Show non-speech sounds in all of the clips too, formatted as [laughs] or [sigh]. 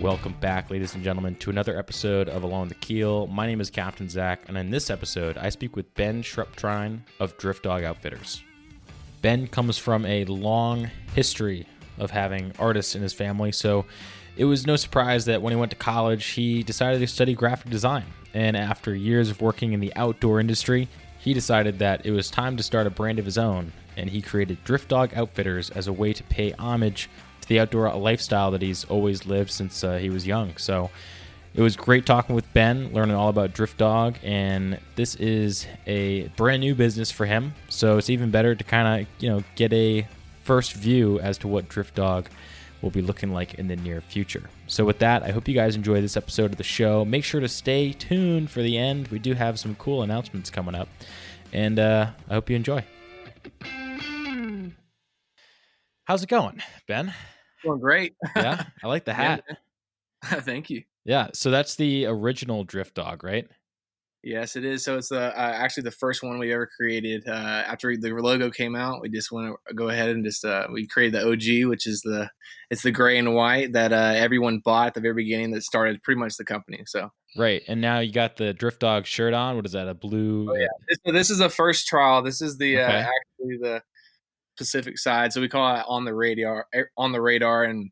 Welcome back, ladies and gentlemen, to another episode of Along the Keel. My name is Captain Zach, and in this episode, I speak with Ben Shruptrine of Drift Dog Outfitters. Ben comes from a long history of having artists in his family, so it was no surprise that when he went to college, he decided to study graphic design. And after years of working in the outdoor industry, he decided that it was time to start a brand of his own, and he created Drift Dog Outfitters as a way to pay homage the outdoor lifestyle that he's always lived since uh, he was young. So it was great talking with Ben, learning all about Drift Dog, and this is a brand new business for him. So it's even better to kind of you know get a first view as to what Drift Dog will be looking like in the near future. So with that, I hope you guys enjoy this episode of the show. Make sure to stay tuned for the end. We do have some cool announcements coming up, and uh, I hope you enjoy. How's it going, Ben? Going great. Yeah, I like the [laughs] hat. Yeah. [laughs] Thank you. Yeah, so that's the original Drift Dog, right? Yes, it is. So it's the uh, actually the first one we ever created. Uh, after the logo came out, we just want to go ahead and just uh, we created the OG, which is the it's the gray and white that uh, everyone bought at the very beginning that started pretty much the company. So Right, and now you got the Drift Dog shirt on. What is that? A blue? oh yeah, this, this is the first trial. This is the uh, Okay. actually the Pacific side. So we call it on the radar on the radar, and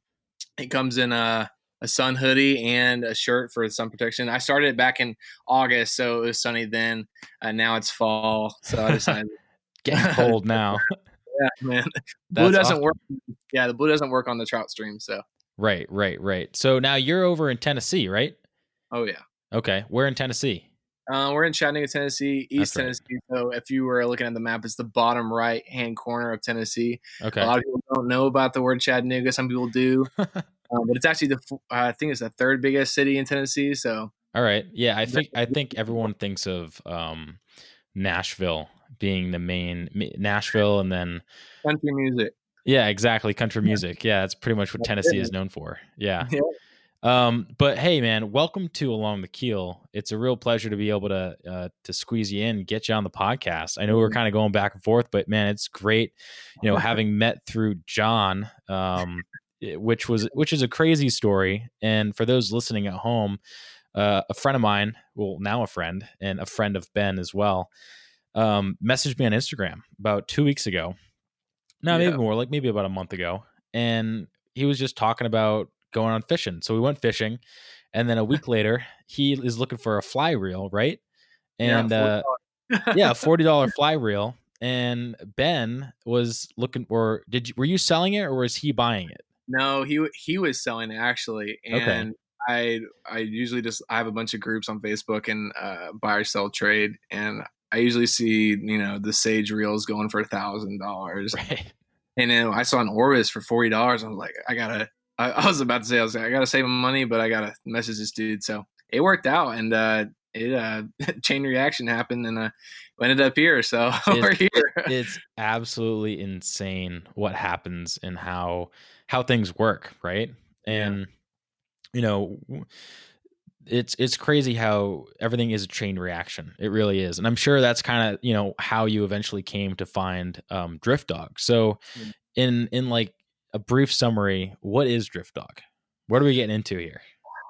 it comes in a a sun hoodie and a shirt for sun protection. I started it back in August, so it was sunny then. Uh, now it's fall, so I decided. [laughs] Getting cold now. [laughs] Yeah, man. blue doesn't awesome. work. Yeah, the blue doesn't work on the trout stream. So, Right, right, right. So now you're over in Tennessee, right? oh yeah. Okay, where in Tennessee? Uh, we're in Chattanooga, Tennessee, East right. Tennessee. So, if you were looking at the map, it's the bottom right hand corner of Tennessee. Okay, A lot of people don't know about the word Chattanooga. Some people do, um, [laughs] but it's actually the I think it's the third biggest city in Tennessee. So, all right. Yeah, I think I think everyone thinks of um, Nashville being the main Nashville, and then country music. yeah, exactly, country music. Yeah, that's pretty much what Tennessee is known for. Yeah. [laughs] Yeah. Um, but hey, man, welcome to Along the Keel. It's a real pleasure to be able to uh, to squeeze you in, get you on the podcast. I know we're Mhm. kind of going back and forth, but man, it's great. You know, [laughs] having met through John, um, which was which is a crazy story. And for those listening at home, uh, a friend of mine, well, now a friend, and a friend of Ben as well, um, messaged me on Instagram about two weeks ago. No, maybe more, like maybe about a month ago, and he was just talking about going on fishing. So we went fishing, and then a week [laughs] later, he is looking for a fly reel, right? And Yeah, uh, [laughs] yeah, forty dollar fly reel. And Ben was looking, or did you, were you selling it, or was he buying it? No, he he was selling it actually, Okay. and I I usually just I have a bunch of groups on Facebook and uh, buy or sell trade, and I usually see you know the sage reels going for a thousand dollars, [laughs] and then I saw an Orvis for forty dollars. I was like, I gotta. I, [laughs] I was about to say I was like, I gotta save my money, but I gotta message this dude. So it worked out, and uh, it uh, [laughs] chain reaction happened, and uh, we ended up here. So [laughs] we're here. it's absolutely insane what happens and how how things work right Yeah. and you know it's it's crazy how everything is a chain reaction it really is and i'm sure that's kind of you know how you eventually came to find um, drift dog so Yeah. in in like a brief summary what is drift dog what are we getting into here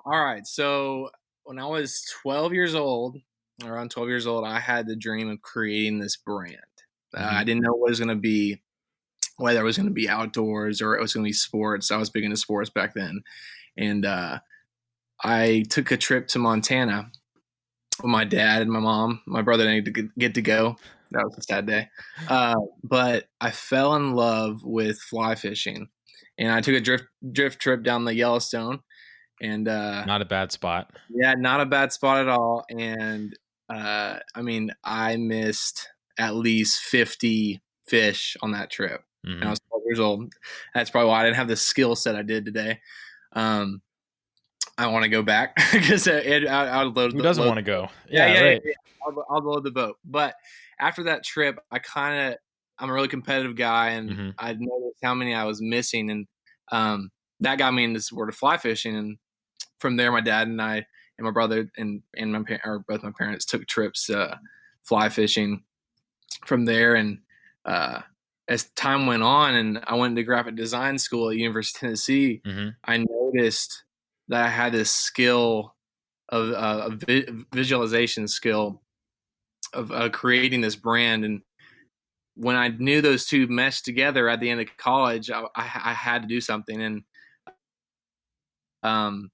All right. So when I was 12 years old, around 12 years old, I had the dream of creating this brand. Uh, Mhm. I didn't know what it was going to be, whether it was going to be outdoors or it was going to be sports. I was big into sports back then. And uh, I took a trip to Montana with my dad and my mom. My brother didn't get- get to go. That was a sad day. Uh, but I fell in love with fly fishing. And I took a drift drift trip down the Yellowstone. And uh, not a bad spot yeah, not a bad spot at all. And uh, I mean, I missed at least 50 fish on that trip. Mhm. And I was 12 years old. That's probably why I didn't have the skill set I did today. Um, I want to go back [laughs] because it, I, would load. who doesn't want to go Yeah, yeah, right yeah, yeah. I'll, I'll load the boat. But after that trip, I kind of, I'm a really competitive guy, and Mhm. I noticed how many I was missing, and um, that got me into this word of fly fishing. And from there, my dad and I and my brother and and my or both my parents took trips uh, fly fishing. From there, and uh, as time went on, and I went to graphic design school at University of Tennessee, hmm I noticed that I had this skill of uh, a vi- visualization skill of uh, creating this brand and when I knew those two meshed together at the end of college, I, I, I had to do something. And um,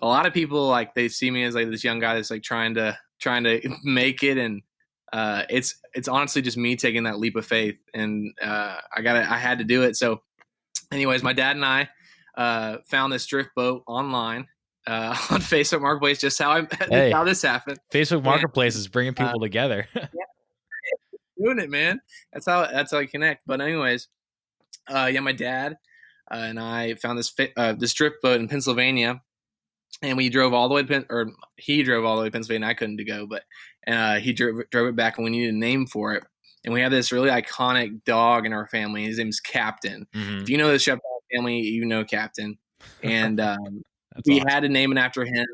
a lot of people like they see me as like this young guy that's like trying to trying to [laughs] make it, and uh, it's it's honestly just me taking that leap of faith, and uh, I got I had to do it. So, anyways, my dad and I uh, found this drift boat online. Uh, [laughs] on Facebook Marketplace, just how I [laughs] hey, how this happened. Facebook Marketplace and, is bringing uh, people together. yeah, doing it, man. That's how that's how I connect. But anyways, uh, yeah, my dad uh, and I found this uh, this drift boat in Pennsylvania, and we drove all the way to Pen- or he drove all the way to Pennsylvania. I couldn't to go, but uh, he drove drove it back, and we needed a name for it. And we have this really iconic dog in our family. His name's Captain. Mm-hmm. If you know the Shepherd family, you know Captain. [laughs] And um, we awesome. had to name it after him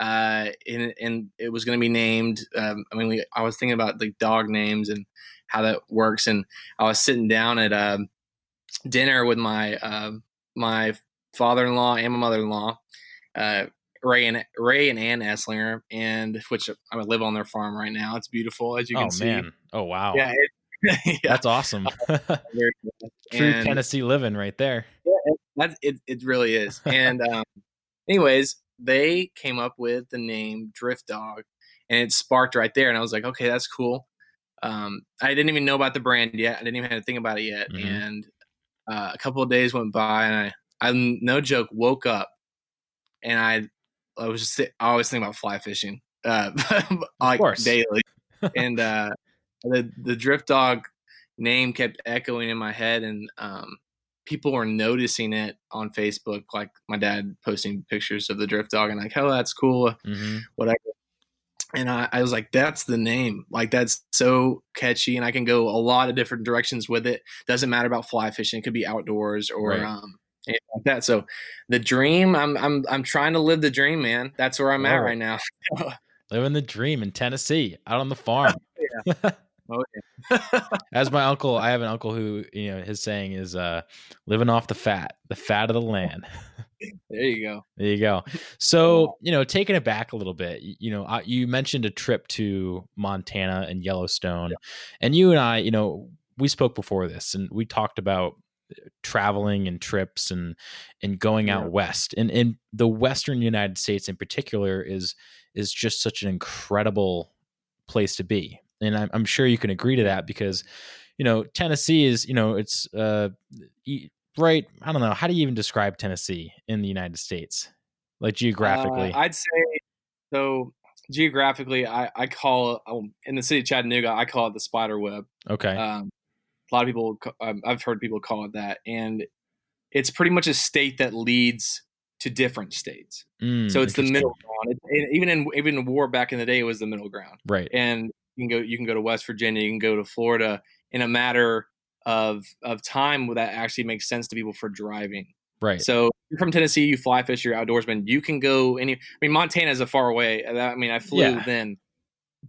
uh, and, and it was going to be named. Um, I mean, we, I was thinking about the dog names and how that works, and I was sitting down at um, dinner with my uh, my father-in-law and my mother-in-law, uh, Ray and Ray and Ann Esslinger, and which I live on their farm right now. It's beautiful, as you can oh, see. Man. Oh wow! Yeah, it, [laughs] yeah. that's awesome. [laughs] True and, Tennessee living right there. Yeah, it, it, it really is. And um, anyways, they came up with the name Drift Dog, and it sparked right there. And I was like, okay, that's cool. Um, I didn't even know about the brand yet. I didn't even have to think about it yet. Mm-hmm. And uh, a couple of days went by, and I, I no joke, woke up, and I, I was just, I always think about fly fishing, uh, [laughs] like daily, [laughs] and uh, the the Drift Dog name kept echoing in my head, and um, people were noticing it on Facebook, like my dad posting pictures of the drift dog and like, oh, that's cool, mm-hmm. whatever. And I, I, was like, that's the name. Like that's so catchy, and I can go a lot of different directions with it. Doesn't matter about fly fishing; it could be outdoors or right. um, like that. So, the dream, I'm I'm I'm trying to live the dream, man. That's where I'm oh. at right now. [laughs] Living the dream in Tennessee, out on the farm. [laughs] yeah. [laughs] Oh yeah. [laughs] As my uncle, I have an uncle who you know his saying is uh, "living off the fat, the fat of the land." [laughs] there you go. There you go. [laughs] So you know, taking it back a little bit, you know, you mentioned a trip to Montana and Yellowstone, yeah. and you and I, you know, we spoke before this, and we talked about uh, traveling and trips and and going out yeah. west and in the western united states in particular is is just such an incredible place to be and I'm, I'm sure you can agree to that because you know Tennessee is you know it's uh right I don't know how do you even describe Tennessee in the United States like geographically? Uh, I'd say so geographically I I call um, in the city of Chattanooga I call it the spider web. Okay. Um, a lot of people um, I've heard people call it that and it's pretty much a state that leads to different states. Mm, so it's the middle ground it, even in even in war back in the day it was the middle ground. Right. And you can go you can go to West Virginia, you can go to Florida in a matter of of time that actually makes sense to people for driving. Right. So you're from Tennessee, you fly fish, you're outdoorsman. You can go any. I mean, Montana is a far away. I mean, I flew yeah. then,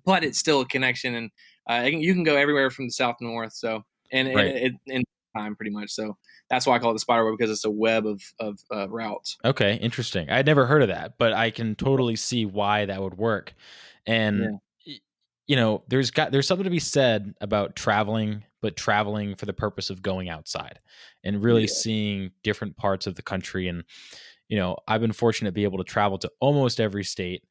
but it's still a connection, and uh, you can go everywhere from the south to north. So and right. it, it, in time pretty much. So that's why I call it the spider web because it's a web of of uh, routes. Okay, interesting. I'd never heard of that, but I can totally see why that would work. And yeah you know, there's got there's something to be said about traveling, but traveling for the purpose of going outside and really yeah. seeing different parts of the country. And you know, I've been fortunate to be able to travel to almost every state,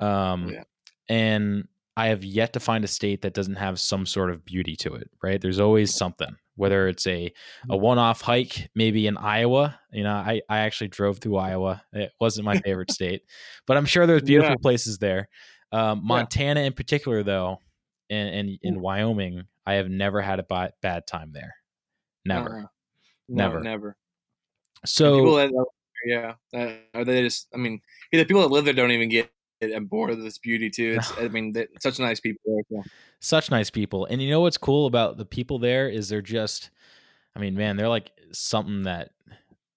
um, yeah. and I have yet to find a state that doesn't have some sort of beauty to it. Right? There's always something, whether it's a a mm-hmm. one off hike, maybe in Iowa. You know, I I actually drove through Iowa. It wasn't my favorite state, but I'm sure there's beautiful yeah. places there. Um, Montana, yeah. in particular, though, and, and in Wyoming, I have never had a b- bad time there. Never, uh-huh. never, no, never. So, that, yeah, are they just? I mean, the people that live there don't even get bored of this beauty too. [laughs] It's, I mean, such nice people. There, Such nice people, and you know what's cool about the people there is they're just. I mean, man, they're like something that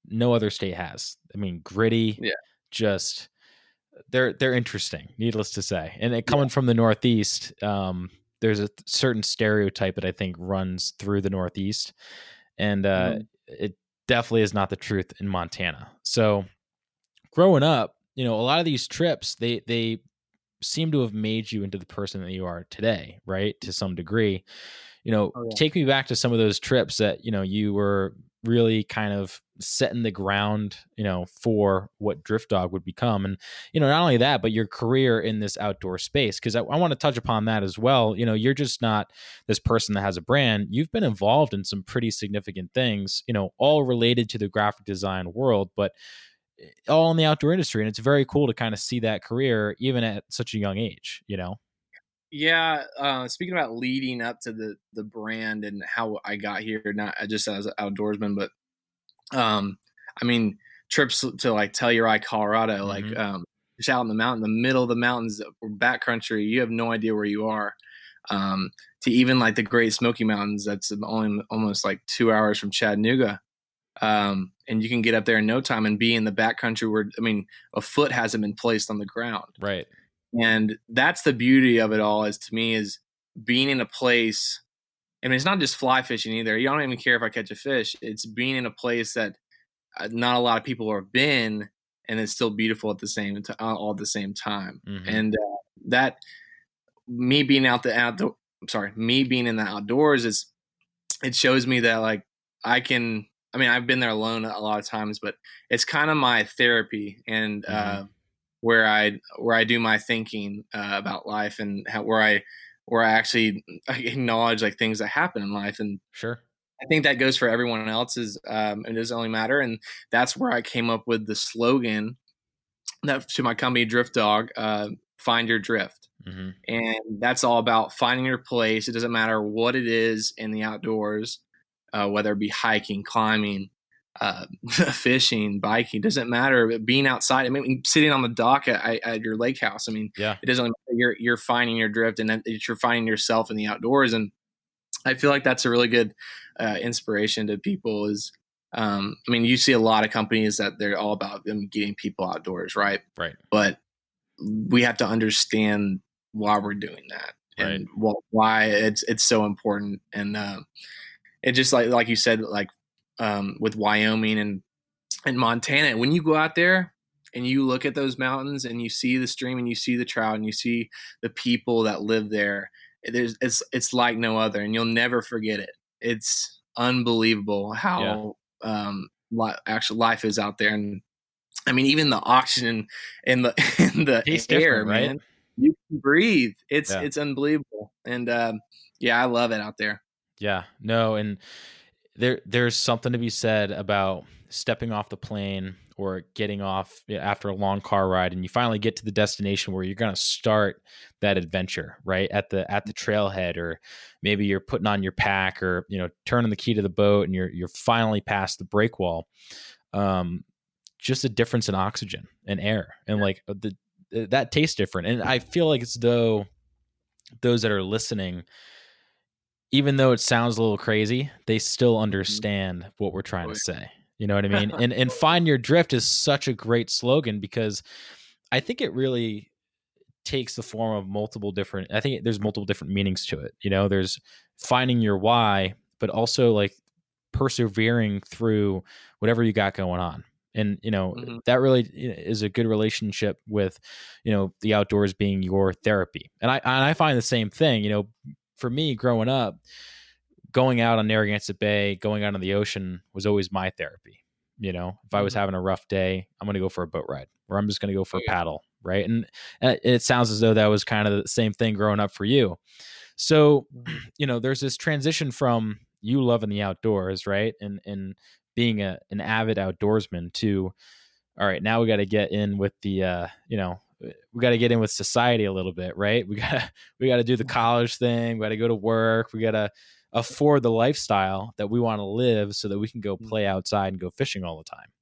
no other state has. I mean, gritty. Yeah. Just they're they're interesting, needless to say. And coming yeah. from the Northeast, um, there's a certain stereotype that I think runs through the Northeast, and uh, mm. it definitely is not the truth in Montana. So, growing up, you know, a lot of these trips they they seem to have made you into the person that you are today, right? To some degree. You know, Oh, yeah. take me back to some of those trips that, you know, you were really kind of setting the ground, you know, for what Drift Dog would become. And, you know, not only that, but your career in this outdoor space. Cause I, I want to touch upon that as well. You know, you're just not this person that has a brand. You've been involved in some pretty significant things, you know, all related to the graphic design world, but eh, all in the outdoor industry. And it's very cool to kind of see that career even at such a young age, you know? Yeah, uh, speaking about leading up to the the brand and how I got here, not just as an outdoorsman, but um, I mean trips to like Telluride, Colorado, like Mhm. um, just out in the mountain, the middle of the mountains, or backcountry, you have no idea where you are. Um, to even like the Great Smoky Mountains, that's only almost like two hours from Chattanooga, um, and you can get up there in no time and be in the backcountry where I mean a foot hasn't been placed on the ground Right. And that's the beauty of it all is to me is being in a place I mean, it's not just fly fishing either. You don't even care if I catch a fish. It's being in a place that uh, not a lot of people have been, and it's still beautiful at the same t- uh, all at the same time. Mhm. And uh, that me being out the outdoor, I'm sorry, me being in the outdoors is it shows me that like I can. I mean, I've been there alone a lot of times, but it's kind of my therapy and uh, where I where I do my thinking uh, about life and how, where I where I actually [laughs] acknowledge like things that happen in life and Sure. I think that goes for everyone else's. Um, it doesn't only matter, and that's where I came up with the slogan that to my company Drift Dog, uh, "Find Your Drift," hmm and that's all about finding your place. It doesn't matter what it is in the outdoors, uh, whether it be hiking, climbing, uh, [laughs] fishing, biking. Doesn't matter. Being outside. I mean, sitting on the dock at, at your lake house. I mean, Yeah. it doesn't matter. You're you're finding your drift, and you're finding yourself in the outdoors. And I feel like that's a really good uh, inspiration to people. Is um, I mean, you see a lot of companies that they're all about them getting people outdoors, right? Right. But we have to understand why we're doing that and wh- why it's it's so important. And uh, it just like like you said, like um, with Wyoming and and Montana, when you go out there and you look at those mountains and you see the stream and you see the trout and you see the people that live there, there's it's it's like no other, and you'll never forget it. It's unbelievable how um, li- actual life is out there, and I mean even the oxygen in the [laughs] in the Tastes air, different, right? man. You can breathe. It's Yeah. it's unbelievable, and um, yeah, I love it out there. Yeah, no, and there there's something to be said about stepping off the plane or getting off after a long car ride and you finally get to the destination where you're going to start that adventure, right? At the at the trailhead or maybe you're putting on your pack or, you know, turning the key to the boat and you're you're finally past the break wall. Um just a difference in oxygen and air and like uh, the that tastes different. And I feel like it's though those that are listening even though it sounds a little crazy, they still understand what we're trying Oh, to say. You know what I mean? [laughs] and and find your drift is such a great slogan because I think it really takes the form of multiple different I think there's multiple different meanings to it. You know, there's finding your why, but also like persevering through whatever you got going on. And you know, Mhm. that really is a good relationship with, you know, the outdoors being your therapy. And I and I find the same thing, you know, for me growing up, going out on Narragansett Bay, going out on the ocean was always my therapy. You know, if I was Mhm. having a rough day, I'm going to go for a boat ride or I'm just going to go for a paddle. Right. And uh, it sounds as though that was kind of the same thing growing up for you. So, [clears throat] you know, there's this transition from you loving the outdoors, right? And, and being a, an avid outdoorsman to, all right, now we got to get in with the, uh, you know, we got to get in with society a little bit, right? We got to, [laughs] we got to do the college thing. We got to go to work. We got to afford the lifestyle that we want to live so that we can go play outside and go fishing all the time. [laughs]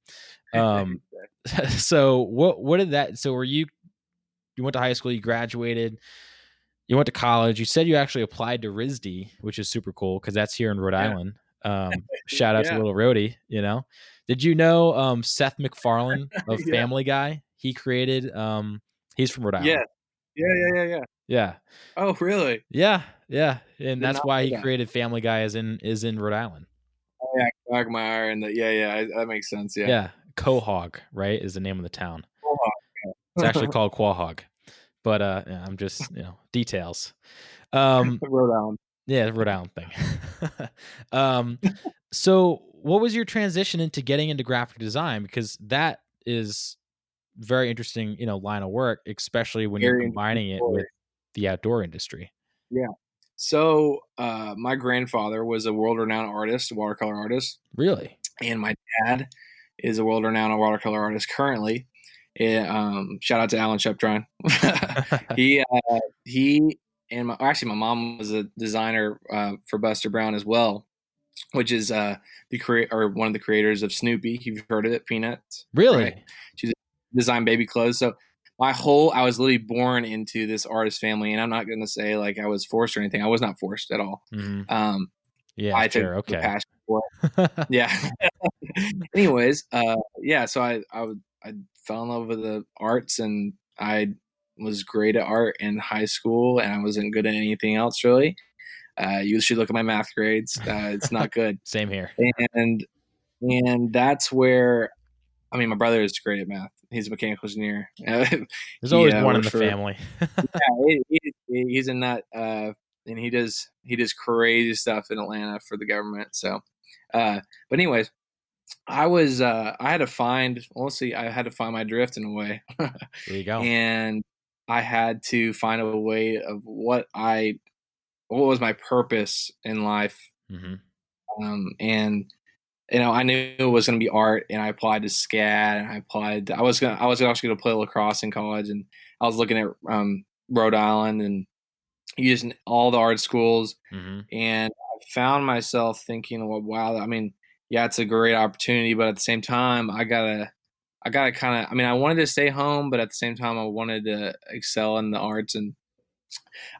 Um, [laughs] so what, what did that, so were you, you went to high school, you graduated, you went to college, you said you actually applied to RISD, which is super cool because that's here in Rhode Yeah. Island. Um, shout out to little Rhodey, you know, did you know, um, Seth MacFarlane of Yeah. Family Guy? He created, um, he's from Rhode Island. yeah, yeah, yeah, yeah, yeah. Yeah. Oh, really? Yeah. Yeah. And that's why he created Family Guy is in, is in Rhode Island. Oh, yeah, Quagmire and the yeah, yeah. I- That makes sense. Yeah. Yeah. Quahog, right? Is the name of the town. Quahog, It's actually called [laughs] Quahog, but uh, yeah, I'm just you know details. Um, Rhode Island. yeah, Rhode Island thing. [laughs] um, so what was your transition into getting into graphic design? Because that is very interesting, you know, line of work, especially when you're combining it with the outdoor industry. Yeah. So, uh, my grandfather was a world-renowned artist, watercolor artist, Really? and my dad is a world-renowned watercolor artist currently. Eh, um, shout out to Alan Sheptrine. [laughs] [laughs] he uh, he and my, actually my mom was a designer uh, for Buster Brown as well, which is uh, the create or one of the creators of Snoopy. You've heard of it, Peanuts. Really? Right. Design baby clothes. So my whole I was literally born into this artist family, and I'm not going to say like I was forced or anything. I was not forced at all. Mhm. Um, Yeah, I sure. took Okay. passion for it. [laughs] Yeah. [laughs] Anyways, uh, yeah. So I I I fell in love with the arts, and I was great at art in high school, and I wasn't good at anything else really. Uh, you should look at my math grades. Uh, it's not good, [laughs] Same here. and and that's where. I mean, my brother is great at math. He's a mechanical engineer. [laughs] yeah, There's always Yeah, one in the sure. family. [laughs] he, he- he's in that, uh, and he does he does crazy stuff in Atlanta for the government. So, uh, but anyways, I was uh, I had to find. Honestly, I had to find my drift in a way, [laughs] there you go. and I had to find a way of what I what was my purpose in life hmm um, and you know I knew it was going to be art, and I applied to SCAD, and I applied. I was gonna I was actually going to play lacrosse in college, and I was looking at um, Rhode Island and using all the art schools, hmm and I found myself thinking, well, wow, I mean, yeah, it's a great opportunity, but at the same time, I gotta. I gotta kind of. I mean, I wanted to stay home, but at the same time, I wanted to excel in the arts, and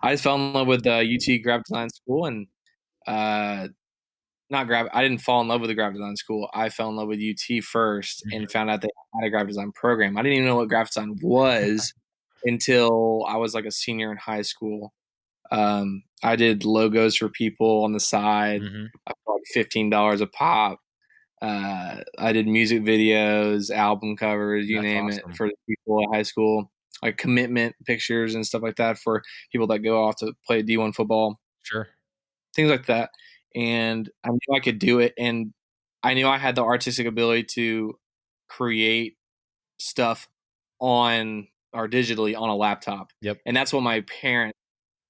I just fell in love with uh, UT Graphic Design School, and uh, not grab. I didn't fall in love with the graphic design school. I fell in love with UT 1st and found out they had a graphic design program. I didn't even know what graphic design [laughs] was until I was like a senior in high school. Um, I did logos for people on the side, hmm like fifteen dollars a pop. Uh, I did music videos, album covers, you That's name awesome. it, for the people at high school. Like commitment pictures and stuff like that for people that go off to play D one football Sure. things like that. And I knew I could do it. And I knew I had the artistic ability to create stuff on or digitally on a laptop. Yep. And that's what my parents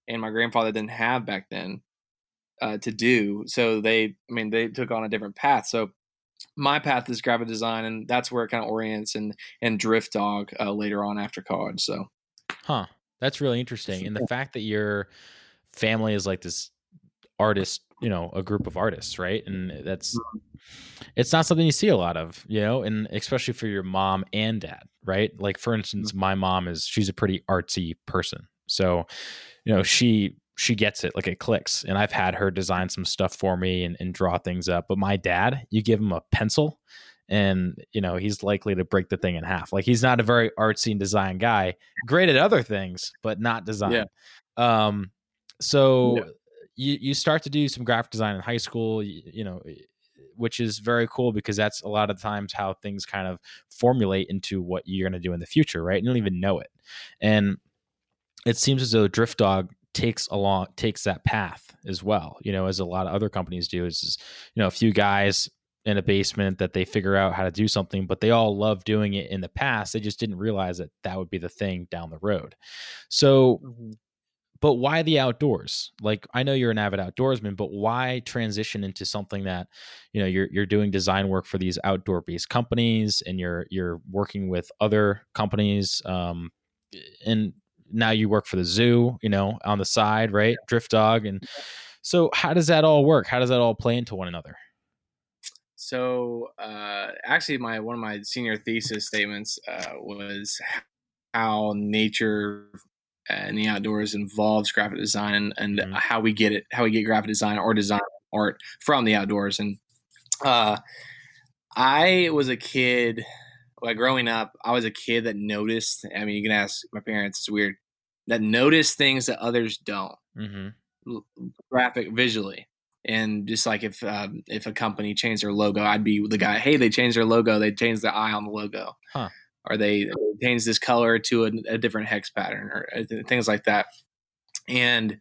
and my grandfather didn't have back then uh, to do. So they, I mean, they took on a different path. So my path is graphic design, and that's where it kind of orients and and Drift Dog uh, later on after college. So Huh. That's really interesting. And the fact that your family is like this artist, you know, a group of artists, right? And that's it's not something you see a lot of, you know, and especially for your mom and dad, right? Like for instance, my mom is she's a pretty artsy person. So, you know, she she gets it, like it clicks. And I've had her design some stuff for me and, and draw things up. But my dad, you give him a pencil and you know he's likely to break the thing in half like he's not a very artsy and design guy great at other things but not design yeah. um so. You you start to do some graphic design in high school you, you know eh, which is very cool because that's a lot of times how things kind of formulate into what you're going to do in the future right? You don't even know it. And it seems as though drift dog takes along takes that path as well you know as a lot of other companies do is, is you know a few guys in a basement that they figure out how to do something but they all love doing it in the past. They just didn't realize that that would be the thing down the road. So mm-hmm. But why the outdoors? Like i know you're an avid outdoorsman but why transition into something that you know you're you're doing design work for these outdoor based companies and you're you're working with other companies um and now you work for the zoo you know on the side right? Drift dog and so how does that all work? How does that all play into one another? So uh, actually, my one of my senior thesis statements uh, was how nature and the outdoors involves graphic design and, and Mhm. how we get it, how we get graphic design or design art from the outdoors. And uh, I was a kid, like growing up, I was a kid that noticed. I mean, you can ask my parents; it's weird that notice things that others don't mm-hmm. graphic visually. and just like if um, if a company changed their logo, I'd be the guy. Hey, they changed their logo. They changed the eye on the logo, Huh. Or they changed this color to a, a different hex pattern, or uh, things like that. And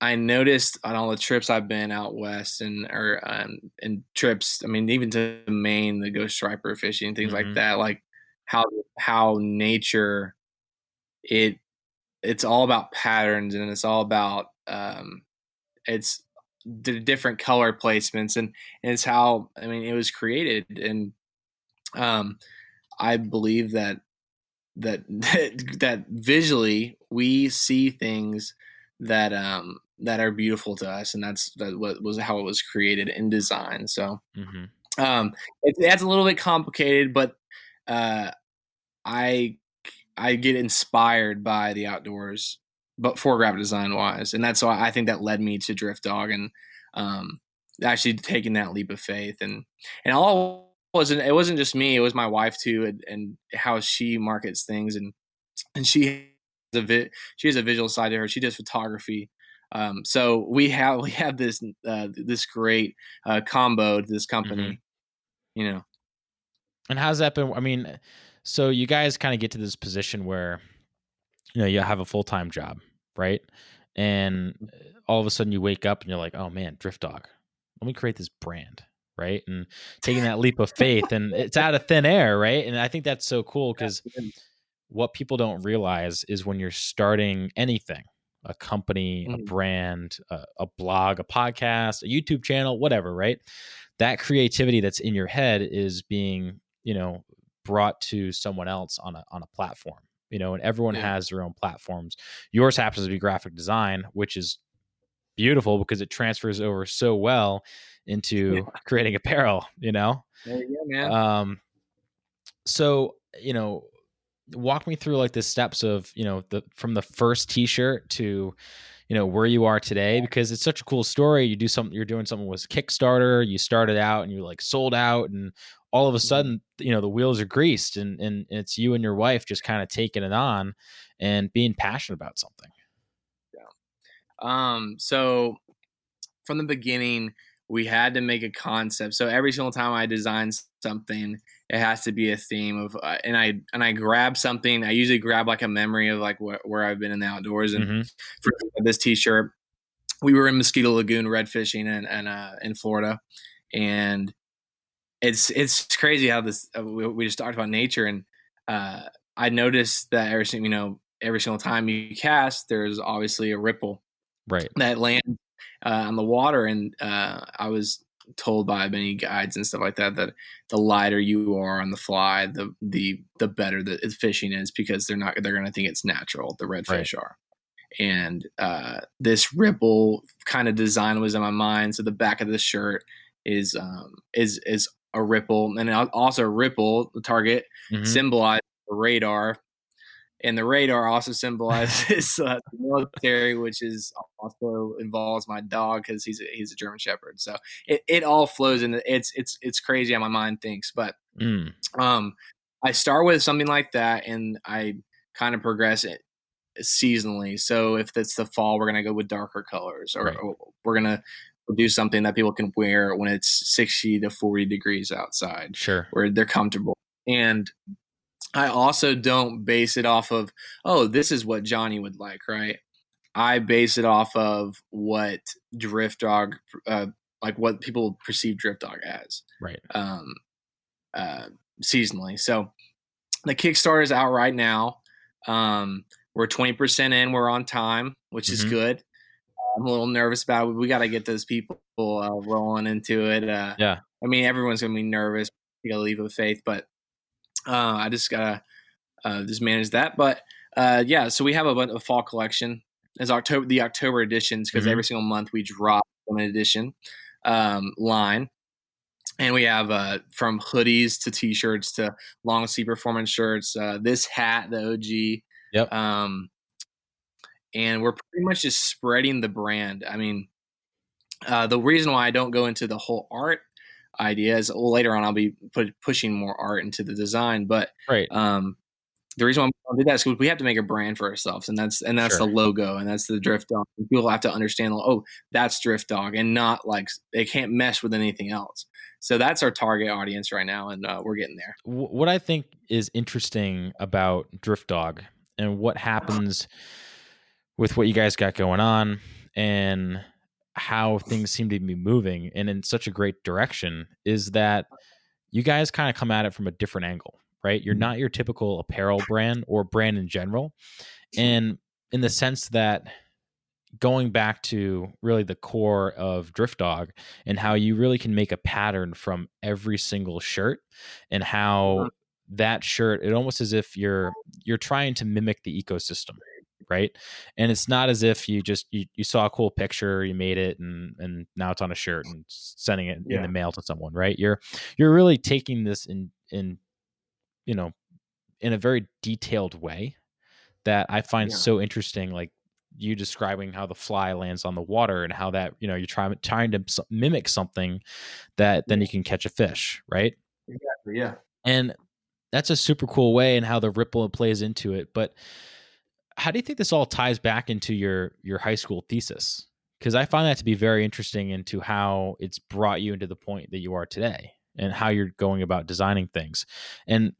I noticed on all the trips I've been out west and or um, and trips. I mean, even to Maine, the ghost striper fishing, things Mhm. like that. Like how how nature it it's all about patterns and it's all about um, it's the different color placements and, and it's how I mean it was created and um, I believe that [laughs] that that visually we see things that um that are beautiful to us and that's that what was how it was created in design so hmm um it, that's a little bit complicated but uh i i get inspired by the outdoors but for graphic design wise and that's why i think that led me to drift dog and um actually taking that leap of faith and and all wasn't it wasn't just me it was my wife too and, and how she markets things and and she has a vi- she has a visual side to her she does photography um, so we have we have this uh, this great uh, combo to this company you know And how's that been? I mean, so you guys kind of get to this position where you know you have a full time job, right? And all of a sudden you wake up and you're like, oh man, Drift Dog, let me create this brand, right? And taking that leap of faith, and it's out of thin air, right? And I think that's so cool because what people don't realize is when you're starting anything a company a Mhm. brand a, a blog a podcast a youtube channel whatever right that creativity that's in your head is being you know brought to someone else on a on a platform you know and everyone Yeah. has their own platforms yours happens to be graphic design which is beautiful because it transfers over so well into creating apparel you know there you go man um, so you know, walk me through like the steps of you know the from the first T-shirt to you know where you are today because it's such a cool story. You do something, you're doing something with Kickstarter. You started out and you like sold out, and all of a Mhm. sudden, you know, the wheels are greased, and and it's you and your wife just kind of taking it on and being passionate about something. Um, so from the beginning, we had to make a concept. So every single time I design something, it has to be a theme of, uh, and I and I grab something. I usually grab like a memory of like wh- where I've been in the outdoors. And Mhm. for this T-shirt, we were in Mosquito Lagoon red fishing and and uh, in Florida, and it's it's crazy how this uh, we, we just talked about nature and uh, I noticed that every single you know every single time you cast, there's obviously a ripple Right. that land uh, on the water. And uh, I was told by many guides and stuff like that that the lighter you are on the fly, the the the better the fishing is because they're not they're going to think it's natural. The redfish are. And uh, this ripple kind of design was in my mind. So the back of the shirt is um, is is a ripple, and also a ripple. The target Mhm. symbolizes radar, and the radar also symbolizes [laughs] uh, the military, which is also involves my dog because he's a, he's a German Shepherd. So it, it all flows in. It's it's it's crazy how my mind thinks, but Mm. um, I start with something like that, and I kind of progress it seasonally. So if it's the fall, we're gonna go with darker colors, or, Right. or we're gonna do something that people can wear when it's sixty to forty degrees outside Sure. where they're comfortable. And I also don't base it off of, oh, this is what Johnny would like, right? I base it off of what Drift Dog, uh, like what people perceive Drift Dog as Right. um, uh, seasonally. So the Kickstarter is out right now. Um, we're 20% in. We're on time, which is Mhm. good. I'm a little nervous about it. We got to get those people uh, rolling into it. Uh, Yeah. I mean, everyone's going to be nervous. You got to leave with faith, but uh, I just got to uh, just manage that. But uh, yeah, so we have a, bunch of fall collection. As October, the October editions, because Mhm. every single month we drop an edition um, line and we have uh, from hoodies to t-shirts to long sleeve performance shirts uh, this hat the og Yep. um, and we're pretty much just spreading the brand i mean uh, the reason why i don't go into the whole art idea is well, later on i'll be put, pushing more art into the design but Right. um, the reason why we do that is because we have to make a brand for ourselves, and that's and that's Sure. the logo, and that's the Drift Dog. And People have to understand, like, oh, that's Drift Dog, and not like they can't mesh with anything else. So that's our target audience right now, and uh, we're getting there. What I think is interesting about Drift Dog and what happens with what you guys got going on and how things seem to be moving and in such a great direction is that you guys kind of come at it from a different angle, right? You're mm-hmm. not your typical apparel brand or brand in general. And in the sense that going back to really the core of Drift Dog and how you really can make a pattern from every single shirt and how uh-huh. that shirt it almost as if you're you're trying to mimic the ecosystem right? And it's not as if you just you, you saw a cool picture you made it and and now it's on a shirt and sending it in the mail to someone right? You're you're really taking this in in you know in a very detailed way that i find Yeah. so interesting like you describing how the fly lands on the water and how that you know you're trying trying to mimic something that then you can catch a fish right? Exactly Yeah. and that's a super cool way and how the ripple plays into it but how do you think this all ties back into your your high school thesis? Because i find that to be very interesting into how it's brought you into the point that you are today and how you're going about designing things. And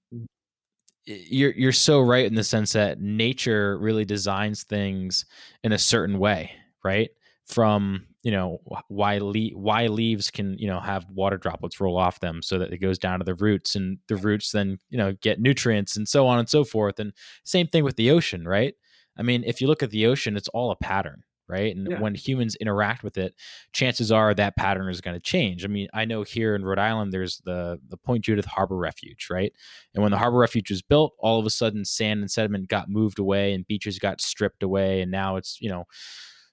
you're you're so right in the sense that nature really designs things in a certain way right? From you know why le- why leaves can you know have water droplets roll off them so that it goes down to the roots and the roots then you know get nutrients and so on and so forth. And same thing with the ocean right i mean if you look at the ocean it's all a pattern right? And Yeah. when humans interact with it chances are that pattern is going to change. I mean i know here in rhode island there's the the point judith harbor refuge right? And when the harbor refuge was built all of a sudden sand and sediment got moved away and beaches got stripped away and now it's you know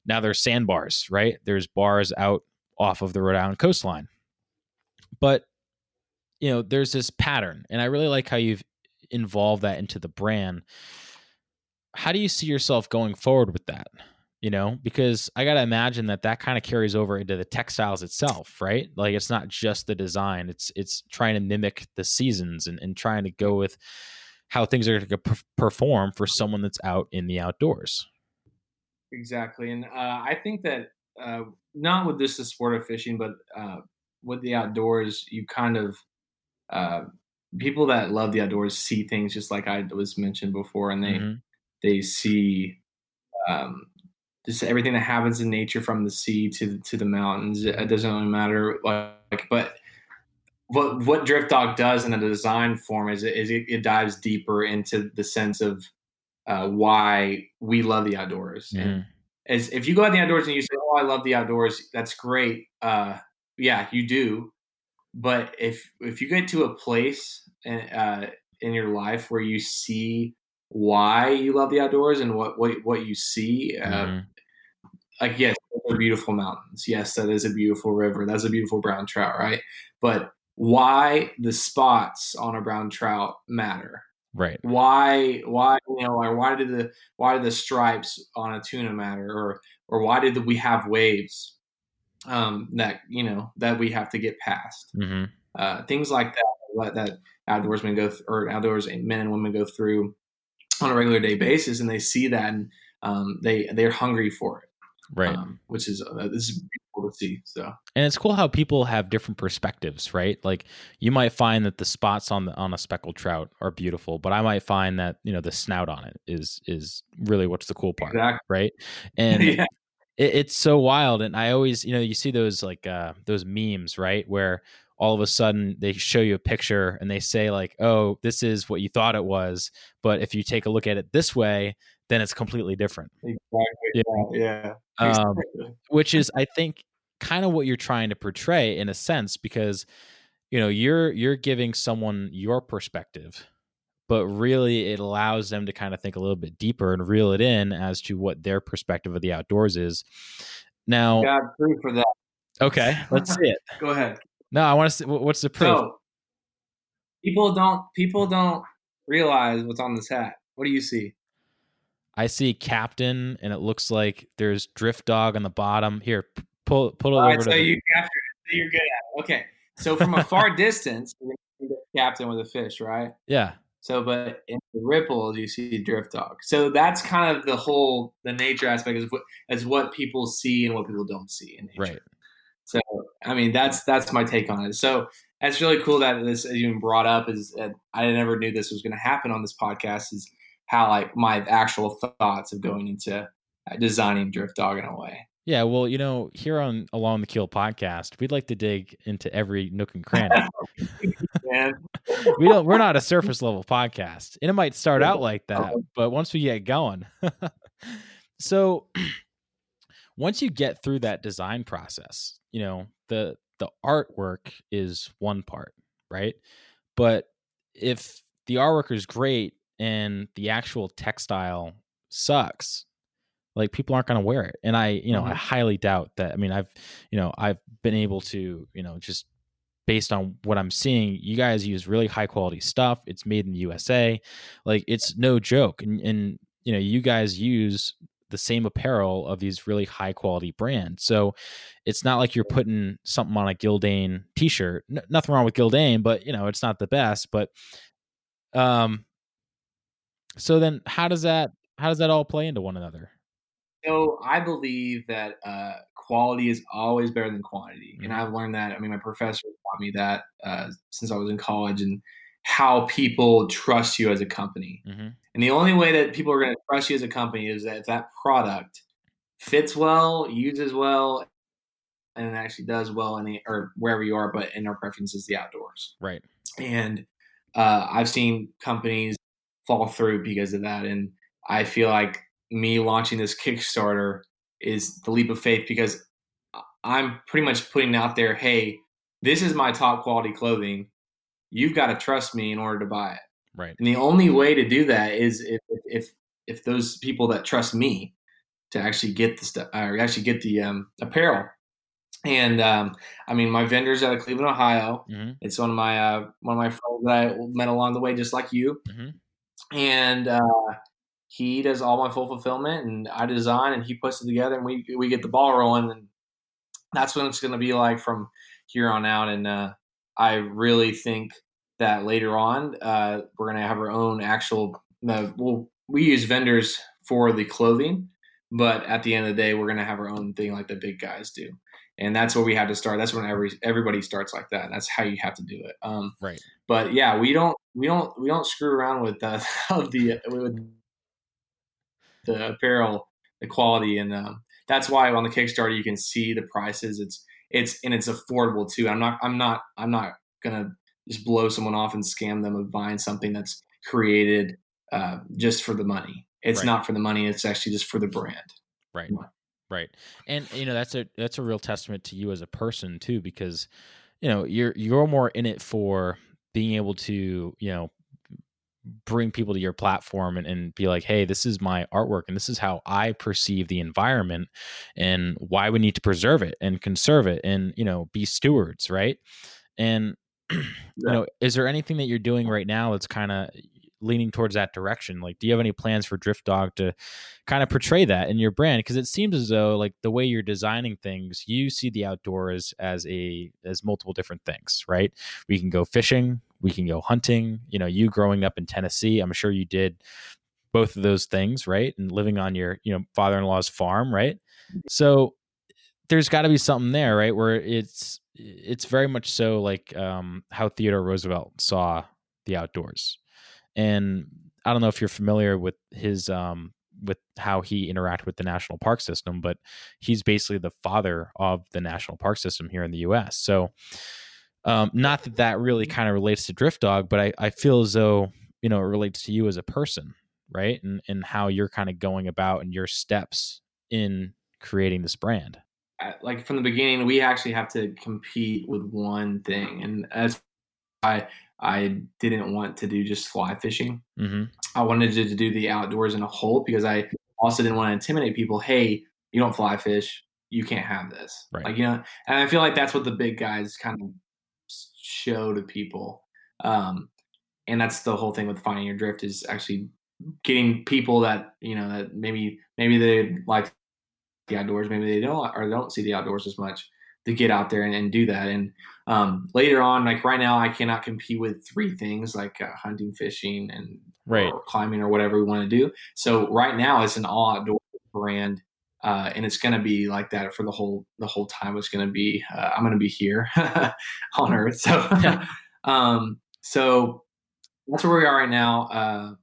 now there's sandbars right? There's bars out off of the rhode island coastline. But you know there's this pattern and i really like how you've involved that into the brand how do you see yourself going forward with that? You know because i got to imagine that that kind of carries over into the textiles itself right? Like it's not just the design it's it's trying to mimic the seasons and, and trying to go with how things are going to perform for someone that's out in the outdoors. Exactly, and uh, I think that uh, not with this the sport of fishing, but uh, with the outdoors, you kind of uh, people that love the outdoors see things just like I was mentioned before, and they Mhm. They see um, just everything that happens in nature from the sea to to the mountains. It doesn't really matter, like, but what what Drift Dog does in a design form is, it, is it, it dives deeper into the sense of uh, why we love the outdoors. And Mhm. as if you go out in the outdoors and you say, "Oh, I love the outdoors," that's great. Uh, yeah, you do. But if if you get to a place in, uh, in your life where you see why you love the outdoors and what what, what you see, uh, Mhm. like yes, those are beautiful mountains. Yes, that is a beautiful river. That's a beautiful brown trout, right? But why the spots on a brown trout matter? right Why why you know or why did the why did the stripes on a tuna matter or or why did we have waves um, that you know that we have to get past? hmm Uh, things like that that outdoorsmen go th- or outdoors men and women go through on a regular day basis, and they see that and um, they they're hungry for it. Right. Um, which is uh, this is beautiful to see. So. And it's cool how people have different perspectives right? Like you might find that the spots on the on a speckled trout are beautiful but i might find that you know the snout on it is is really what's the cool part exactly, right? [laughs] And yeah, it, it's so wild and i always you know you see those like uh those memes right where all of a sudden they show you a picture and they say like oh this is what you thought it was. But if you take a look at it this way then it's completely different. Exactly, Yeah. yeah, um, which is i think kind of what you're trying to portray in a sense because you know you're you're giving someone your perspective but really it allows them to kind of think a little bit deeper and reel it in as to what their perspective of the outdoors is. Now God, for that. okay let's see it. [laughs] Go ahead. No i want to see what's the proof So people don't people don't realize what's on this hat. What do you see? i see captain and it looks like there's drift dog on the bottom here pull pull it All over right, so the, you captured it. So you're good at it. Okay. So from a far [laughs] distance, you're gonna see the captain with a fish, right? yeah So, but in the ripples, you see drift dog. So that's kind of the whole the nature aspect is what as what people see and what people don't see in nature. Right. So, I mean, that's that's my take on it. So, that's really cool that this is even brought up. Is uh, I never knew this was going to happen on this podcast. Is how like my actual thoughts of going into uh, designing drift dog in a way. Yeah, well, you know, here on Along the Keel podcast, we'd like to dig into every nook and cranny. [laughs] we don't we're not a surface level podcast. And it might start out like that, [laughs] but once we get going. [laughs] so [clears throat] once you get through that design process, you know, the the artwork is one part, right? But if the artwork is great and the actual textile sucks, like people aren't going to wear it and i you know mm-hmm. i highly doubt that i mean i've you know i've been able to you know just based on what i'm seeing you guys use really high quality stuff it's made in the usa like it's no joke and, and you know you guys use the same apparel of these really high quality brands so it's not like you're putting something on a Gildan t-shirt N- nothing wrong with Gildan but you know it's not the best but um so then how does that how does that all play into one another so I believe that uh, quality is always better than quantity, mm-hmm. and I've learned that. I mean, my professor taught me that uh, since I was in college, and how people trust you as a company. Mm-hmm. And the only way that people are going to trust you as a company is that if that product fits well, uses well, and it actually does well in the or wherever you are, but in our preference is the outdoors. Right. And uh, I've seen companies fall through because of that, and I feel like me launching this Kickstarter is the leap of faith because I'm pretty much putting out there, hey, this is my top quality clothing. You've got to trust me in order to buy it. Right. And the only way to do that is if if if those people that trust me to actually get the stuff or actually get the um, apparel. And um, I mean, my vendors out of Cleveland, Ohio. Mm-hmm. It's one of my uh, one of my friends that I met along the way, just like you. Mm-hmm. And uh, he does all my full fulfillment and I design and he puts it together and we we get the ball rolling and that's what it's going to be like from here on out and uh, I really think that later on uh, we're going to have our own actual uh, we'll, we use vendors for the clothing but at the end of the day we're going to have our own thing like the big guys do and that's where we have to start that's when every everybody starts like that that's how you have to do it um, right but yeah we don't we don't we don't screw around with uh, [laughs] the with the apparel, the quality, and um, that's why on the Kickstarter you can see the prices. It's it's and it's affordable too. I'm not I'm not I'm not gonna just blow someone off and scam them of buying something that's created uh, just for the money. It's right. not for the money. It's actually just for the brand. Right. Right. And you know that's a that's a real testament to you as a person too, because you know you're you're more in it for being able to you know bring people to your platform and, and be like hey this is my artwork and this is how i perceive the environment and why we need to preserve it and conserve it and you know be stewards right? And [clears throat] you know is there anything that you're doing right now that's kind of leaning towards that direction? Like do you have any plans for drift dog to kind of portray that in your brand? Because it seems as though like the way you're designing things you see the outdoors as a as multiple different things right? We can go fishing we can go hunting. You know, you growing up in Tennessee, I'm sure you did both of those things, right? And living on your, you know, father-in-law's farm, right? So there's got to be something there, right? Where it's it's very much so like um, how Theodore Roosevelt saw the outdoors, and I don't know if you're familiar with his um, with how he interacted with the national park system, but he's basically the father of the national park system here in the U.S. So um, not that that really kind of relates to Drift Dog, but I, I feel as though you know it relates to you as a person, right? And and how you're kind of going about and your steps in creating this brand. Like from the beginning, we actually have to compete with one thing, and as I I didn't want to do just fly fishing. Mm-hmm. I wanted to do the outdoors in a whole because I also didn't want to intimidate people. Hey, you don't fly fish, you can't have this. Right. Like you know, and I feel like that's what the big guys kind of show to people. Um, and that's the whole thing with finding your drift is actually getting people that you know that maybe maybe they like the outdoors, maybe they don't or don't see the outdoors as much, to get out there and, and do that. And um, later on, like right now, I cannot compete with three things like uh, hunting, fishing, and right. or climbing or whatever we want to do. So right now, it's an all outdoor brand. Uh, and it's going to be like that for the whole the whole time. It's going to be uh, I'm going to be here [laughs] on Earth. So, [laughs] um, so that's where we are right now. Uh,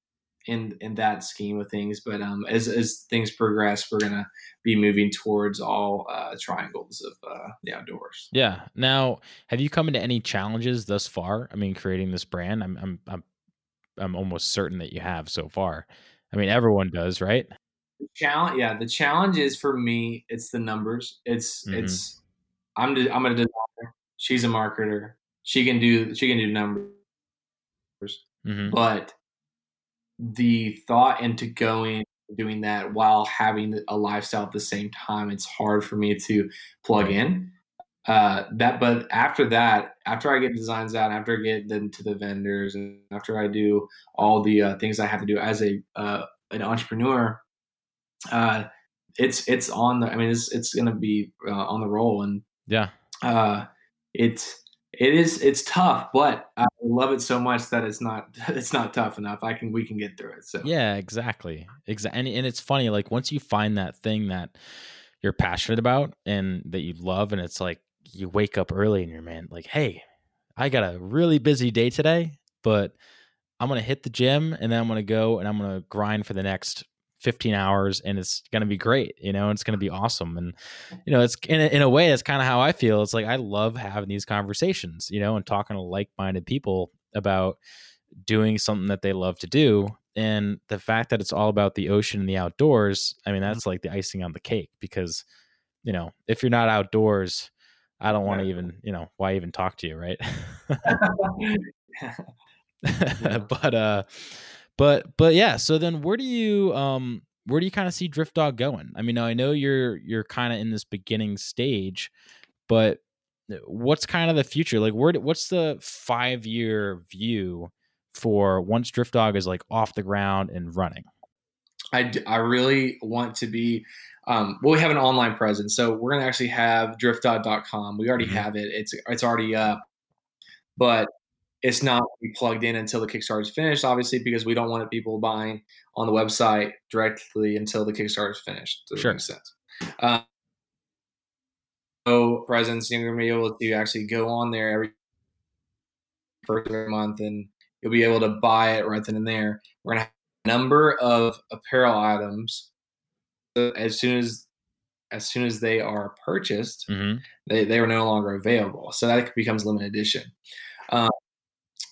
in in that scheme of things. But um, as as things progress, we're gonna be moving towards all uh, triangles of uh, the outdoors. Yeah. Now, have you come into any challenges thus far? I mean, creating this brand, I'm I'm I'm I'm almost certain that you have so far. I mean, everyone does, right? The challenge, yeah. The challenge is for me. It's the numbers. It's mm-hmm. it's. I'm I'm a designer. She's a marketer. She can do she can do numbers. Mm-hmm. But the thought into going doing that while having a lifestyle at the same time it's hard for me to plug in uh, that but after that after i get designs out after i get them to the vendors and after i do all the uh, things i have to do as a uh, an entrepreneur uh, it's it's on the i mean it's it's gonna be uh, on the roll and yeah. uh, it's it is it's tough but i love it so much that it's not [laughs] it's not tough enough. I can we can get through it so. Yeah exactly. Exactly and, and it's funny like once you find that thing that you're passionate about and that you love and it's like you wake up early and you're man like hey i got a really busy day today but i'm gonna hit the gym and then i'm gonna go and i'm gonna grind for the next 15 hours and it's going to be great you know it's going to be awesome and you know it's in a, in a way that's kind of how i feel it's like i love having these conversations you know and talking to like-minded people about doing something that they love to do and the fact that it's all about the ocean and the outdoors i mean that's like the icing on the cake because you know if you're not outdoors i don't want to even you know why even talk to you right? [laughs] [laughs] But uh but but yeah, so then where do you um where do you kind of see Drift Dog going? I mean, I know you're you're kind of in this beginning stage, but uh, what's kind of the future? Like where what's the 5-year view for once Drift Dog is like off the ground and running? I, I really want to be um, well we have an online presence so we're going to actually have driftdog.com we already mm-hmm. have it it's it's already up but it's not plugged in until the Kickstarter is finished, obviously, because we don't want people buying on the website directly until the Kickstarter is finished. Does sure. Make sense. Um, so presence, you're going to be able to actually go on there every first of every month, and you'll be able to buy it right then and there. We're going to have a number of apparel items as soon as as soon as they are purchased, mm-hmm. they, they are no longer available. So that becomes limited edition. Um,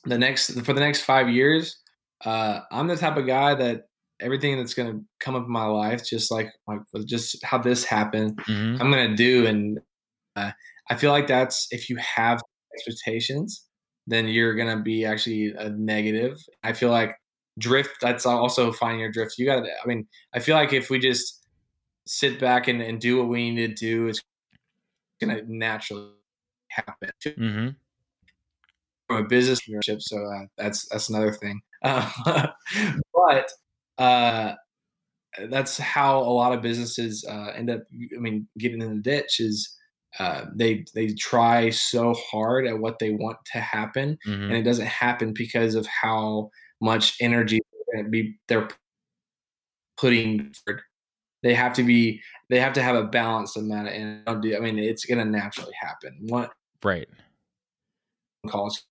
the next for the next five years, uh, I'm the type of guy that everything that's going to come up in my life, just like like just how this happened, mm-hmm. I'm going to do. And uh, I feel like that's if you have expectations, then you're going to be actually a negative. I feel like drift. That's also finding your drift. You got to. I mean, I feel like if we just sit back and, and do what we need to do, it's going to naturally happen. Mm-hmm from a business entrepreneurship, so uh, that's that's another thing. Uh, [laughs] but uh, that's how a lot of businesses uh, end up. I mean, getting in the ditch is uh, they they try so hard at what they want to happen, mm-hmm. and it doesn't happen because of how much energy they're putting. Forward. They have to be. They have to have a balanced amount of. And I mean, it's going to naturally happen. What right calls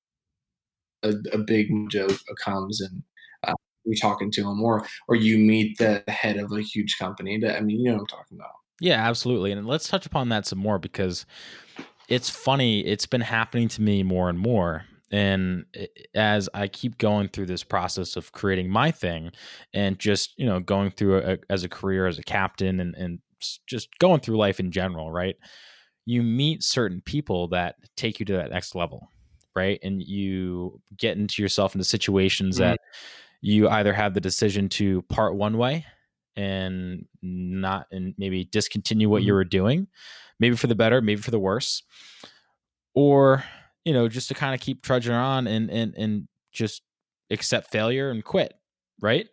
a, a big mojo comes and uh, you're talking to them, or or you meet the head of a huge company. That I mean, you know what I'm talking about. Yeah, absolutely. And let's touch upon that some more because it's funny. It's been happening to me more and more. And as I keep going through this process of creating my thing and just, you know, going through a, as a career as a captain and, and just going through life in general, right? You meet certain people that take you to that next level right? And you get into yourself into situations mm-hmm. that you either have the decision to part one way and not and maybe discontinue what mm-hmm. you were doing, maybe for the better, maybe for the worse, or you know just to kind of keep trudging on and and and just accept failure and quit, right?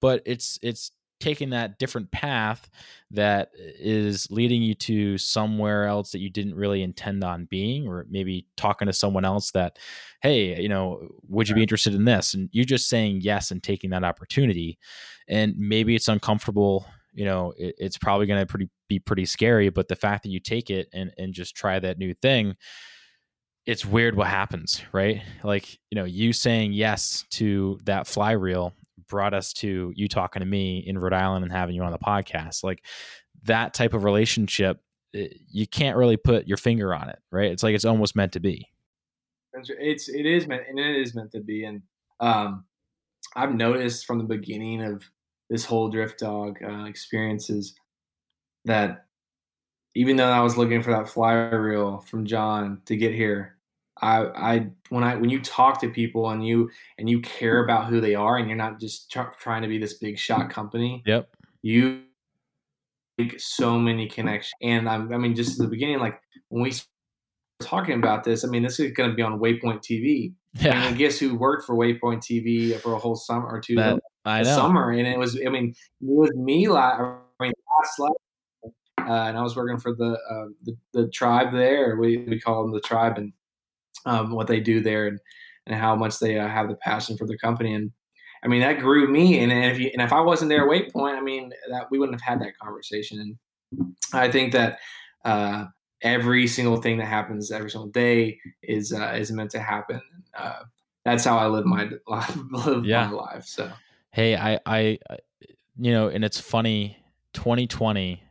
But it's it's taking that different path that is leading you to somewhere else that you didn't really intend on being or maybe talking to someone else that hey you know would you be interested in this? And you're just saying yes and taking that opportunity. And maybe it's uncomfortable you know it, it's probably going to pretty be pretty scary but the fact that you take it and and just try that new thing it's weird what happens right? Like you know you saying yes to that fly reel brought us to you talking to me in Rhode Island and having you on the podcast. Like that type of relationship, eh, you can't really put your finger on it, right? It's like it's almost meant to be. It's it is meant and it is meant to be. And um, I've noticed from the beginning of this whole drift dog uh, experiences that even though I was looking for that fly reel from John to get here, I, I when I when you talk to people and you and you care about who they are and you're not just trying to be this big shot company. Yep. You make so many connections, and I'm, I mean, just at the beginning, like when we talking about this, I mean, this is going to be on Waypoint TV. Yeah. And guess who worked for Waypoint TV for a whole summer or two? That, I know. Summer, and it was. I mean, it was me. Last, I mean, last, last uh, and I was working for the, uh, the the tribe there. We we call them the tribe, and um, what they do there and, and how much they uh, have the passion for their company. And I mean, that grew me. And if you, and if I wasn't there at Waypoint, I mean, that we wouldn't have had that conversation. And I think that uh, every single thing that happens every single day is uh, is meant to happen. Uh, that's how I live my [laughs] life. live yeah. my life. So, hey, I, I, you know, and it's funny. 2020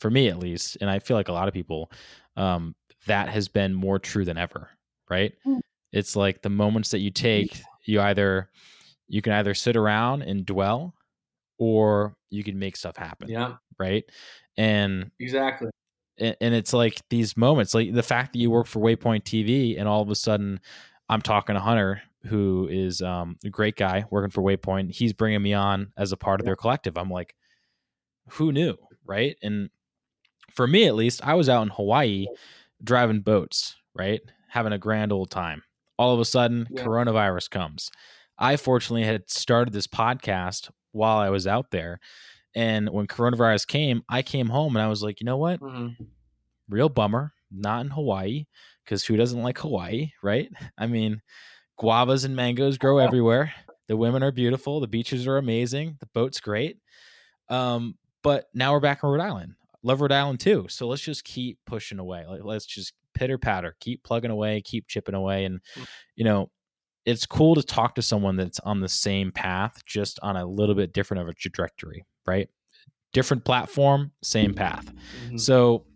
for me at least, and I feel like a lot of people, um, that has been more true than ever right? Mm. It's like the moments that you take, you either you can either sit around and dwell or you can make stuff happen. Yeah. Right. And exactly. And, and it's like these moments, like the fact that you work for Waypoint TV and all of a sudden I'm talking to Hunter, who is um, a great guy working for Waypoint. He's bringing me on as a part of their collective. I'm like, who knew? Right. And for me, at least, I was out in Hawaii driving boats, right? Having a grand old time. All of a sudden, yeah. coronavirus comes. I fortunately had started this podcast while I was out there. And when coronavirus came, I came home and I was like, you know what? Mm-hmm. Real bummer. Not in Hawaii, because who doesn't like Hawaii, right? I mean, guavas and mangoes grow [laughs] everywhere. The women are beautiful. The beaches are amazing. The boat's great. Um, but now we're back in Rhode Island. Love Rhode Island too. So let's just keep pushing away. Like, let's just pitter patter, keep plugging away, keep chipping away. And, mm. you know, it's cool to talk to someone that's on the same path, just on a little bit different of a trajectory, right? Different platform, same path. Mm-hmm. So,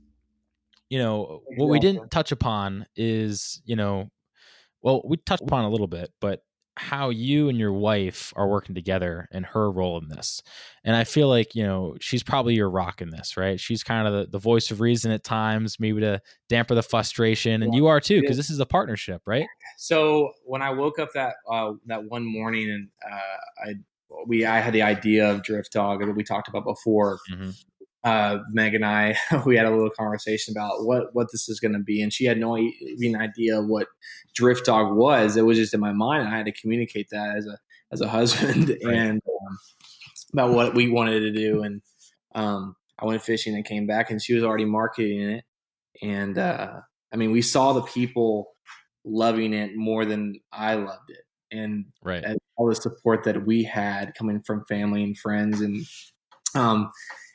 you know, what we didn't touch upon is, you know, well, we touched upon a little bit, but how you and your wife are working together and her role in this. And I feel like, you know, she's probably your rock in this, right? She's kind of the, the voice of reason at times, maybe to damper the frustration. And yeah, you are too, because this is a partnership, right? So when I woke up that uh, that one morning and uh, I we I had the idea of Drift Dog that we talked about before. Mm-hmm uh, Meg and I, [laughs] we had a little conversation about what what this is going to be, and she had no even idea what Drift Dog was. It was just in my mind. I had to communicate that as a as a husband [laughs] right. and um, about what we wanted to do. And um, I went fishing and came back, and she was already marketing it. And uh, I mean, we saw the people loving it more than I loved it, and right. all the support that we had coming from family and friends, and um,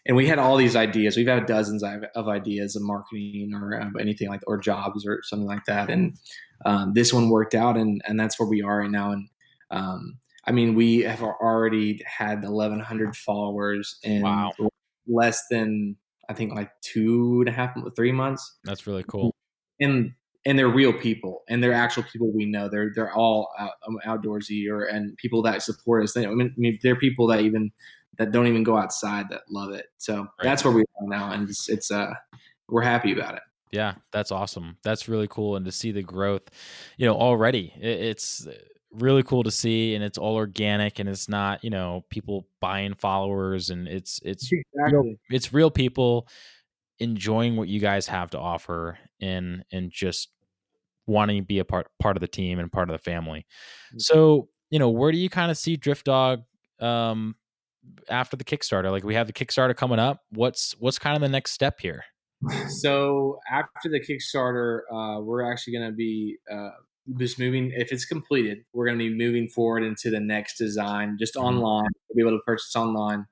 and we had all these ideas. We've had dozens of ideas of marketing or um, anything like or jobs or something like that. And um, this one worked out, and and that's where we are right now. And um, I mean, we have already had 1,100 followers in wow. less than I think like two and a half, three months. That's really cool. And and they're real people, and they're actual people we know. They're they're all out, um, outdoorsy or and people that support us. They, I mean, they're people that even that don't even go outside that love it. So right. that's where we are now, and it's, it's uh we're happy about it. Yeah, that's awesome. That's really cool, and to see the growth, you know, already it's really cool to see, and it's all organic, and it's not you know people buying followers, and it's it's exactly. real, it's real people enjoying what you guys have to offer, and and just wanting to be a part part of the team and part of the family. Mm-hmm. So you know, where do you kind of see Drift Dog um, after the Kickstarter? Like we have the Kickstarter coming up. What's what's kind of the next step here? [laughs] So after the Kickstarter, uh, we're actually going to be uh, just moving. If it's completed, we're going to be moving forward into the next design, just Mhm. online. We'll be able to purchase online.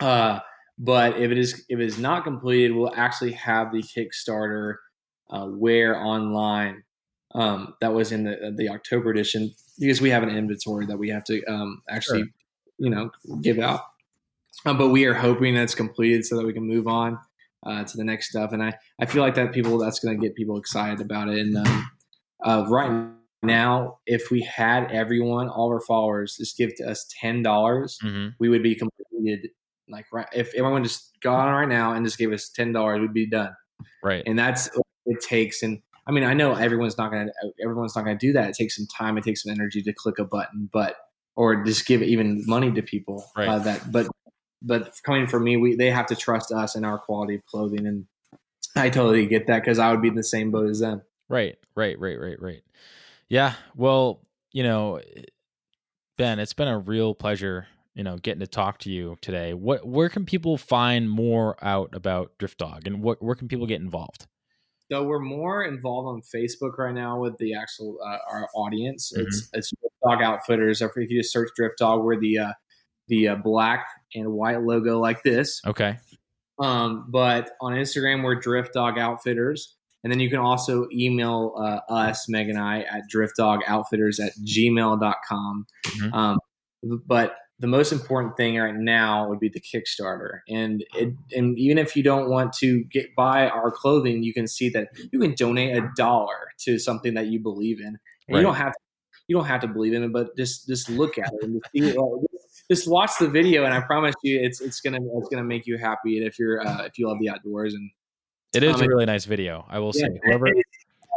Uh, but if it is if it is not completed, we'll actually have the Kickstarter uh, wear online. Um, that was in the the October edition because we have an inventory that we have to um, actually, Sure. You know, give out. Um, but we are hoping that's completed so that we can move on uh, to the next stuff. And I, I feel like that people that's going to get people excited about it. And um, uh, right now, if we had everyone, all of our followers, just give to us ten dollars, hmm we would be completed. Like right, if everyone just got on right now and just gave us ten dollars, we'd be done. Right. And that's what it takes. And I mean, I know everyone's not going to everyone's not going to do that. It takes some time. It takes some energy to click a button, but or just give even money to people. Right. Uh, that, but but coming from me, we they have to trust us and our quality of clothing, and I totally get that because I would be in the same boat as them. Right, right, right, right, right. Yeah. Well, you know, Ben, it's been a real pleasure, you know, getting to talk to you today. What where can people find more out about Drift Dog and what where can people get involved? So we're more involved on Facebook right now with the actual uh, our audience. Mhm. It's it's Drift Dog Outfitters. If you just search Drift Dog, we're the uh, the uh, black and white logo like this. Okay. Um, but on Instagram, we're Drift Dog Outfitters. And then you can also email uh, us, Meg and I, at driftdogoutfitters at gmail.com. Mhm. Um, but the most important thing right now would be the Kickstarter. And it, and even if you don't want to get buy our clothing, you can see that you can donate a dollar to something that you believe in. And Right. you don't have to, you don't have to believe in it, but just just look at it and just, see, just watch the video, and I promise you, it's it's gonna it's gonna make you happy. And if you're uh, if you love the outdoors and It is Um, a really nice video, I will yeah, say. Whoever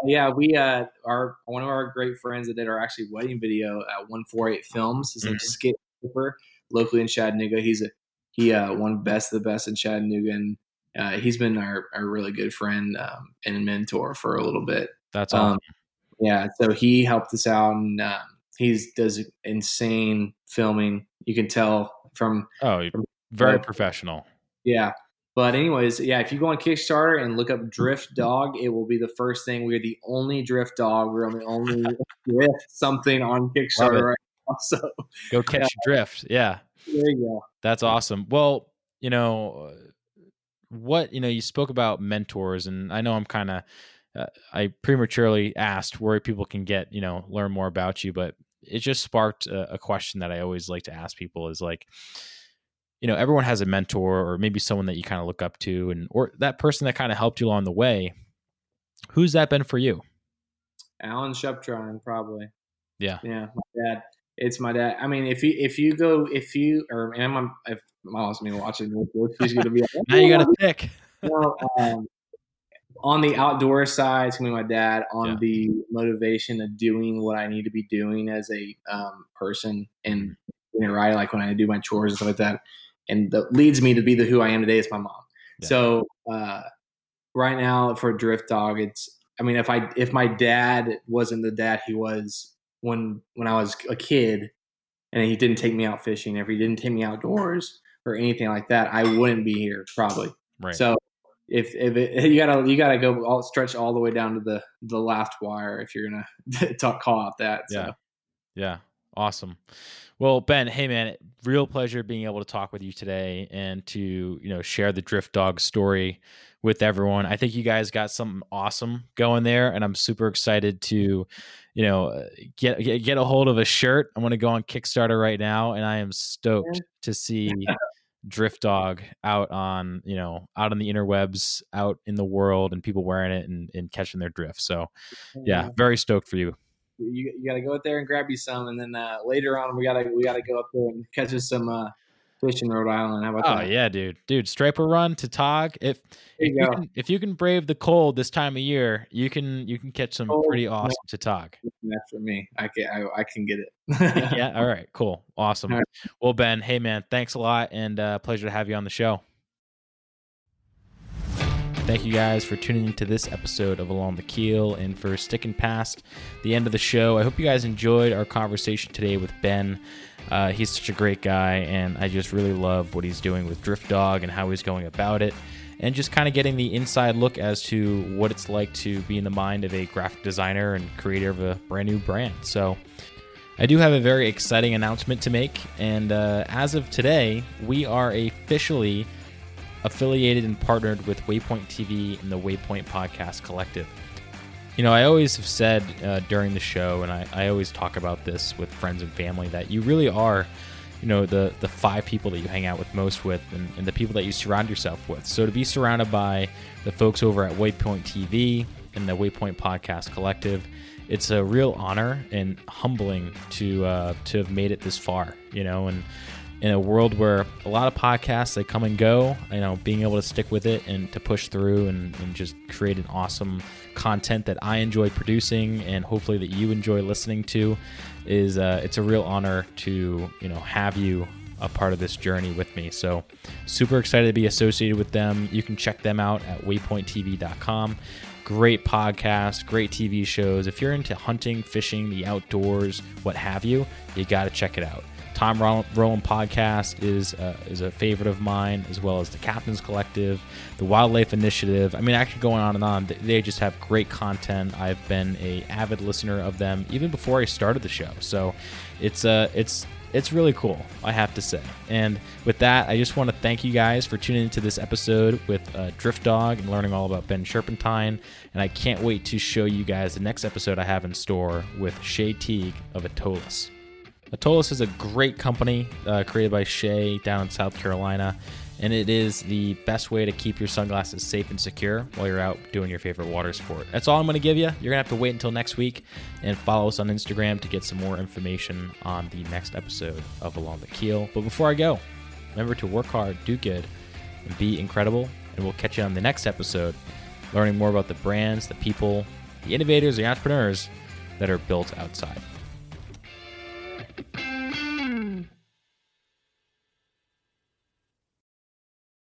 yeah, we uh our one of our great friends that did our actually wedding video at one four eight films. His name's Mhm. Skip Cooper, locally in Chattanooga. He's a he uh won best of the best in Chattanooga, and uh, he's been our, our really good friend um, and mentor for a little bit. that's awesome. Um, yeah, so he helped us out, and um, he's does insane filming. You can tell from oh, very uh, professional. yeah. But anyways, yeah, if you go on Kickstarter and look up Drift Dog, it will be the first thing. We're the only Drift Dog. We're the only [laughs] Drift something on Kickstarter right [laughs] now. So Go catch the drift. Yeah. there you go. That's awesome. Well, you know, what you know, you spoke about mentors, and I know I'm kind of, uh, I prematurely asked where people can get, you know, learn more about you, but it just sparked a, a question that I always like to ask people: is like, you know, everyone has a mentor, or maybe someone that you kind of look up to, and or that person that kind of helped you along the way. Who's that been for you? Alan Shuptron, probably. Yeah. Yeah, my dad. It's my dad. I mean, if you if you go if you or and my if my mom's me watching, she's gonna be like, Now you got to pick. well, um, on the outdoor side, it's gonna be my dad. On Yeah. the motivation of doing what I need to be doing as a um, person and you know, right, like when I do my chores and stuff like that, and that leads me to be the who I am today is my mom. Yeah. So uh, right now for Drift Dog, it's I mean, if I if my dad wasn't the dad he was when when I was a kid, and he didn't take me out fishing, if he didn't take me outdoors or anything like that, I wouldn't be here probably. Right. So if if it, [laughs] you gotta you gotta go all stretch all the way down to the the last wire if you're gonna [laughs] talk call out that. So. Yeah. Awesome. Well, Ben, hey man, real pleasure being able to talk with you today and to, you know, share the Drift Dog story with everyone. I think you guys got something awesome going there and I'm super excited to, you know, get get, get a hold of a shirt. I'm going to go on Kickstarter right now and I am stoked to see Drift Dog out on, you know, out on the interwebs, out in the world and people wearing it and, and catching their drift. So, yeah, very stoked for you. You, you got to go out there and grab you some, and then uh, later on we gotta we gotta go up there and catch us some uh, fish in Rhode Island. How about Oh that? Oh yeah, dude, dude, striper run tautog. If There if you you, can, if you can brave the cold this time of year, you can you can catch some Cold, pretty awesome tautog. That's for me. I can I, I can get it. yeah. All right. Cool. Awesome. [laughs] Right. Well, Ben, hey man, thanks a lot, and uh, pleasure to have you on the show. Thank you guys for tuning into this episode of Along the Keel and for sticking past the end of the show. I hope you guys enjoyed our conversation today with Ben. Uh, he's such a great guy, and I just really love what he's doing with Drift Dog and how he's going about it, and just kind of getting the inside look as to what it's like to be in the mind of a graphic designer and creator of a brand new brand. So, I do have a very exciting announcement to make, and uh, as of today, we are officially affiliated and partnered with Waypoint TV and the Waypoint Podcast Collective. You know, I always have said uh, during the show, and I, I always talk about this with friends and family, that you really are, you know, the, the five people that you hang out with most with and, and the people that you surround yourself with. So to be surrounded by the folks over at Waypoint TV and the Waypoint Podcast Collective, it's a real honor and humbling to uh, to have made it this far, you know, and in a world where a lot of podcasts they come and go you know being able to stick with it and to push through and, and just create an awesome content that i enjoy producing and hopefully that you enjoy listening to is uh, it's a real honor to you know have you a part of this journey with me. So super excited to be associated with them. You can check them out at waypointtv.com great podcast great tv shows. If you're into hunting fishing the outdoors what have you you got to check it out Tom Rowland podcast is uh, is a favorite of mine, as well as the Captains Collective, the Wildlife Initiative. I mean, actually going on and on. They just have great content. I've been a avid listener of them even before I started the show, so it's uh it's it's really cool, I have to say. And with that, I just want to thank you guys for tuning into this episode with uh, Drift Dog and learning all about Ben Sherpentine. And I can't wait to show you guys the next episode I have in store with Shay Teague of Atolus. Atolus is a great company uh, created by Shay down in South Carolina, and it is the best way to keep your sunglasses safe and secure while you're out doing your favorite water sport. That's all I'm going to give you. You're going to have to wait until next week and follow us on Instagram to get some more information on the next episode of Along the Keel. But before I go, remember to work hard, do good, and be incredible. And we'll catch you on the next episode, learning more about the brands, the people, the innovators, the entrepreneurs that are built outside.